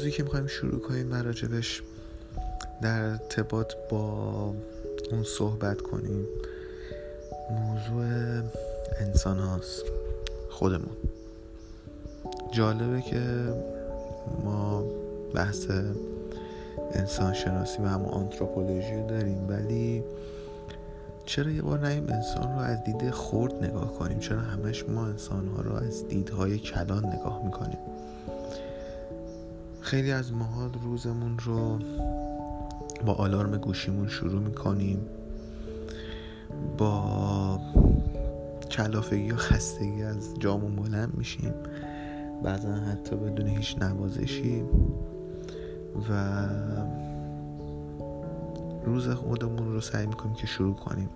موضوعی که می‌خوایم شروع کنیم و راجبش در ارتباط با اون صحبت کنیم موضوع انسان هاست خودمون. جالبه که ما بحث انسان شناسی و همون آنتروپولوژی رو داریم ولی چرا یه بار نیم انسان رو از دید خورد نگاه کنیم؟ چرا همش ما انسان ها رو از دیدهای کلان نگاه می‌کنیم؟ خیلی از ماها روزمون رو با آلارم گوشیمون شروع می‌کنیم. با کلافگی و خستگی از جامون بلند میشیم. بعضا حتی بدون هیچ نوازشی. و روز خودمون رو سعی می‌کنیم که شروع کنیم.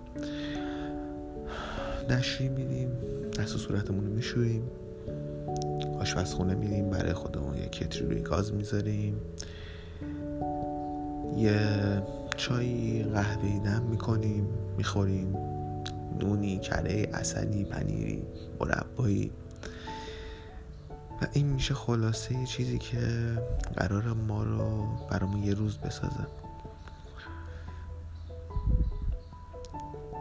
دشوی میدیم دست و صورتمون رو میشوییم. آشپزخونه میریم برای خودمون یه کتری روی گاز می‌ذاریم. یه چای قهوه دم می‌کنیم می‌خوریم. نونی کره اصلی پنیری مربایی. و این میشه خلاصه یه چیزی که قرار ما رو برامون یه روز بسازه.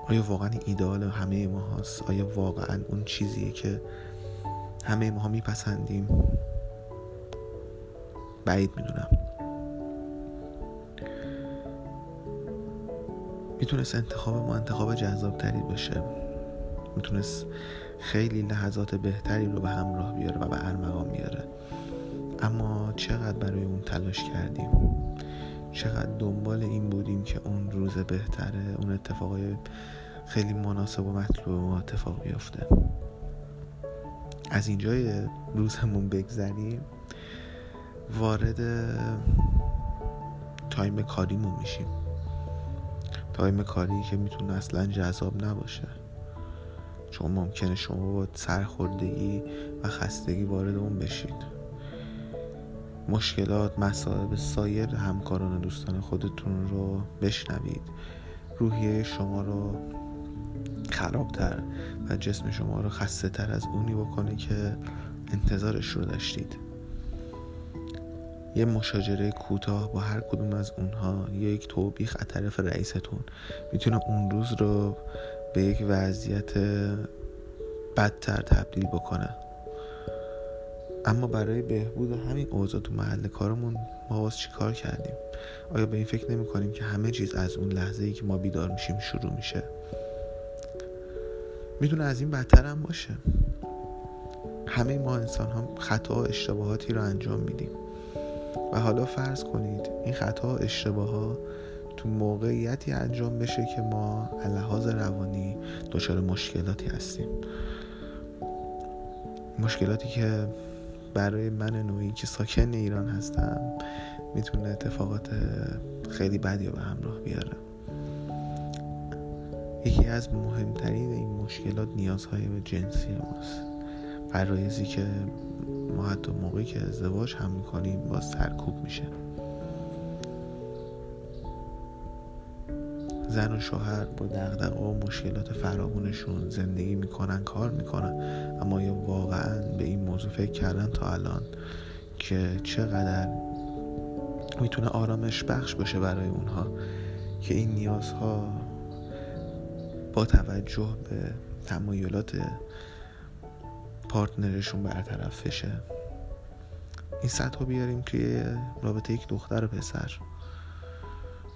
آیا واقعا این ایدئال همه ما هست آیا واقعا اون چیزیه که همه ما میپسندیم. بعید می‌دونم. می‌تونست انتخاب ما انتخاب جذابتری باشه. می‌تونست خیلی لحظات بهتری رو به همراه بیاره و به ارمغان بیاره. اما چقدر برای اون تلاش کردیم؟ چقدر دنبال این بودیم که اون روز بهتره اون اتفاقای خیلی مناسب و مطلوب ما اتفاق بیفته. از اینجای روزمون بگذریم وارد time کاریمون میشیم. time کاری که می‌تونه اصلا جذاب نباشه. چون ممکنه شما با سرخوردگی و خستگی وارد اون بشید. مشکلات مسائل سایر همکاران و دوستان خودتون رو بشنوید. روحیه شما رو خرابتر و جسم شما رو خسته تر از اونی بکنه که انتظارش رو داشتید. یه مشاجره کوتاه با هر کدوم از اونها یک توبیخ از طرف رئیستون می‌تونه اون روز رو به یک وضعیت بدتر تبدیل بکنه. اما برای بهبود همین اوضاع تو محل کارمون ما باز چی کار کردیم؟ آیا به این فکر نمی کنیم که همه چیز از اون لحظه ای که ما بیدار میشیم شروع میشه؟ می‌تونه از این بدتر هم باشه. همه ما انسان هم خطا و اشتباهاتی رو انجام میدیم. و حالا فرض کنید این خطا و اشتباه ها تو موقعیتی انجام بشه که ما لحاظ روانی دچار مشکلاتی هستیم. مشکلاتی که برای من نوعی که ساکن ایران هستم می‌تونه اتفاقات خیلی بدی رو به همراه بیاره. یکی از مهمترین این مشکلات نیازهای جنسی ماست. فرایزی که ما حتی موقعی که ازدواج هم می‌کنیم با سرکوب میشه. زن و شوهر با دغدغه و مشکلات فراوونشون زندگی می‌کنن کار می‌کنن اما یا واقعا به این موضوع فکر کردن تا الان که چقدر می‌تونه آرامش بخش باشه برای اونها که این نیازها با توجه به تمایلات پارتنرشون برطرف بشه. این سطح بیاریم توی رابطه یک دختر و پسر.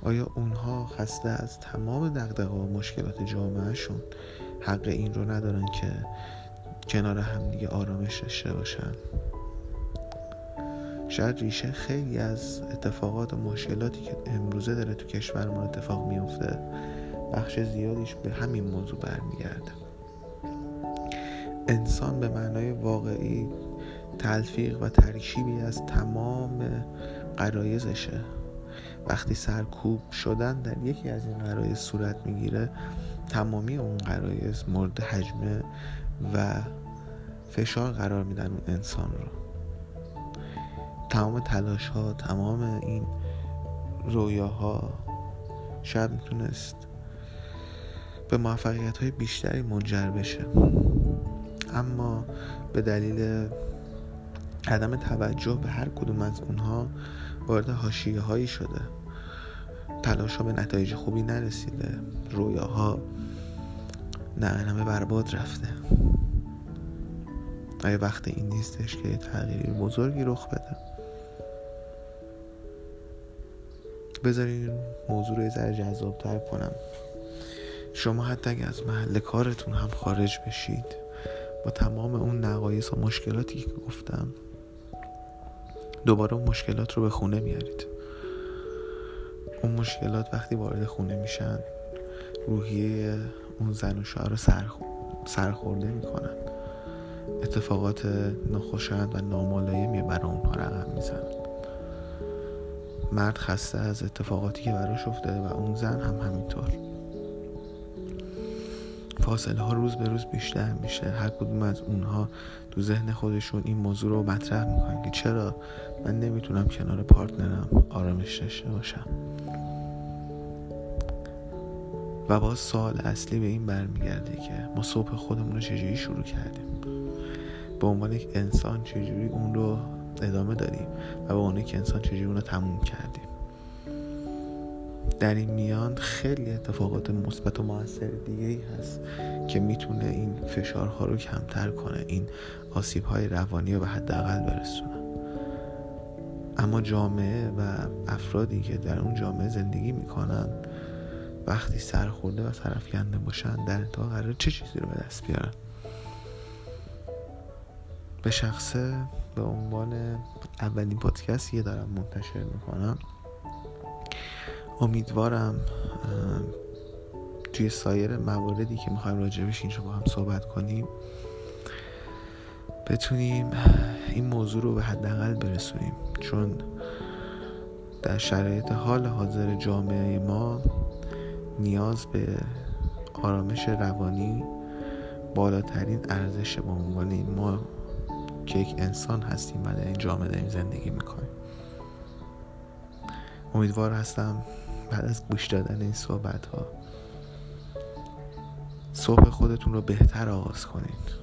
آیا اونها خسته از تمام دقدقه و مشکلات جامعهشون حق این رو ندارن که کنار هم دیگه آرامش داشته باشن؟ شاید ریشه خیلی از اتفاقات و مشکلاتی که امروزه داره تو کشورمون اتفاق میفته بخش زیادیش به همین موضوع برمیگرده انسان به معنای واقعی تلفیق و ترکیبی از تمام قرایزشه وقتی سرکوب شدن در یکی از این قرایز صورت می‌گیره تمامی اون قرایز مورد حجمه و فشار قرار میدن اون انسان رو. تمام تلاش ها تمام این رویاها شاید می‌تونست به موفقیت های بیشتری منجر بشه. اما به دلیل عدم توجه به هر کدوم از اونها وارد حاشیه هایی شده. تلاش ها به نتایج خوبی نرسیده. رویاها نه برباد رفته. آیا وقت این نیستش که تغییری بزرگی رخ بده. بذارین موضوع رو یه ذره جذابتر کنم. شما حتی اگه از محل کارتون هم خارج بشید با تمام اون نقایص و مشکلاتی که گفتم دوباره اون مشکلات رو به خونه میارید. اون مشکلات وقتی وارد خونه میشن روحیه اون زن و شوهر رو سرخورده می‌کنن. اتفاقات ناخوشایند و نامالایمی برای اونها رقم می‌زنن. مرد خسته از اتفاقاتی که براش افتاده و اون زن هم همینطور. فاصله ها روز به روز بیشتر میشه. هر کدوم از اونها تو ذهن خودشون این موضوع رو مطرح می‌کنن که چرا من نمی‌تونم کنار پارتنرم آرامش داشته باشم. و باز سوال اصلی به این برمیگرده که ما صبح خودمون رو چجوری شروع کردیم؟ به عنوان یک انسان چجوری اون رو ادامه دادیم؟ و به عنوان یک انسان چجوری اون رو تموم کردیم؟ در این میان خیلی اتفاقات مثبت و موثر دیگه ای هست که می‌تونه این فشارها رو کمتر کنه این آسیب های روانی رو به حداقل برسونه. اما جامعه و افرادی که در اون جامعه زندگی می‌کنن وقتی سرخورده و سرفکنده باشن در انتها قرار چه چیزی رو به دست بیارن؟ به شخصه به عنوان اولین پادکستی دارم منتشر می‌کنم. امیدوارم توی سایر مواردی که می‌خوایم راجبش اینجا با هم صحبت کنیم بتونیم این موضوع رو به حداقل برسونیم. چون در شرایط حال حاضر جامعه ما نیاز به آرامش روانی بالاترین ارزش به عنوان این ما که یک انسان هستیم و در این جامعه داریم زندگی می‌کنیم. امیدوار هستم بعد از گوش دادن این صحبت ها صبح خودتون رو بهتر آغاز کنید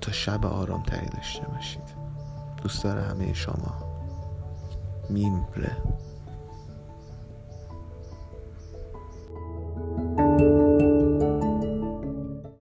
تا شب آرام تری داشته باشید. دوست داره همه شما. میمره.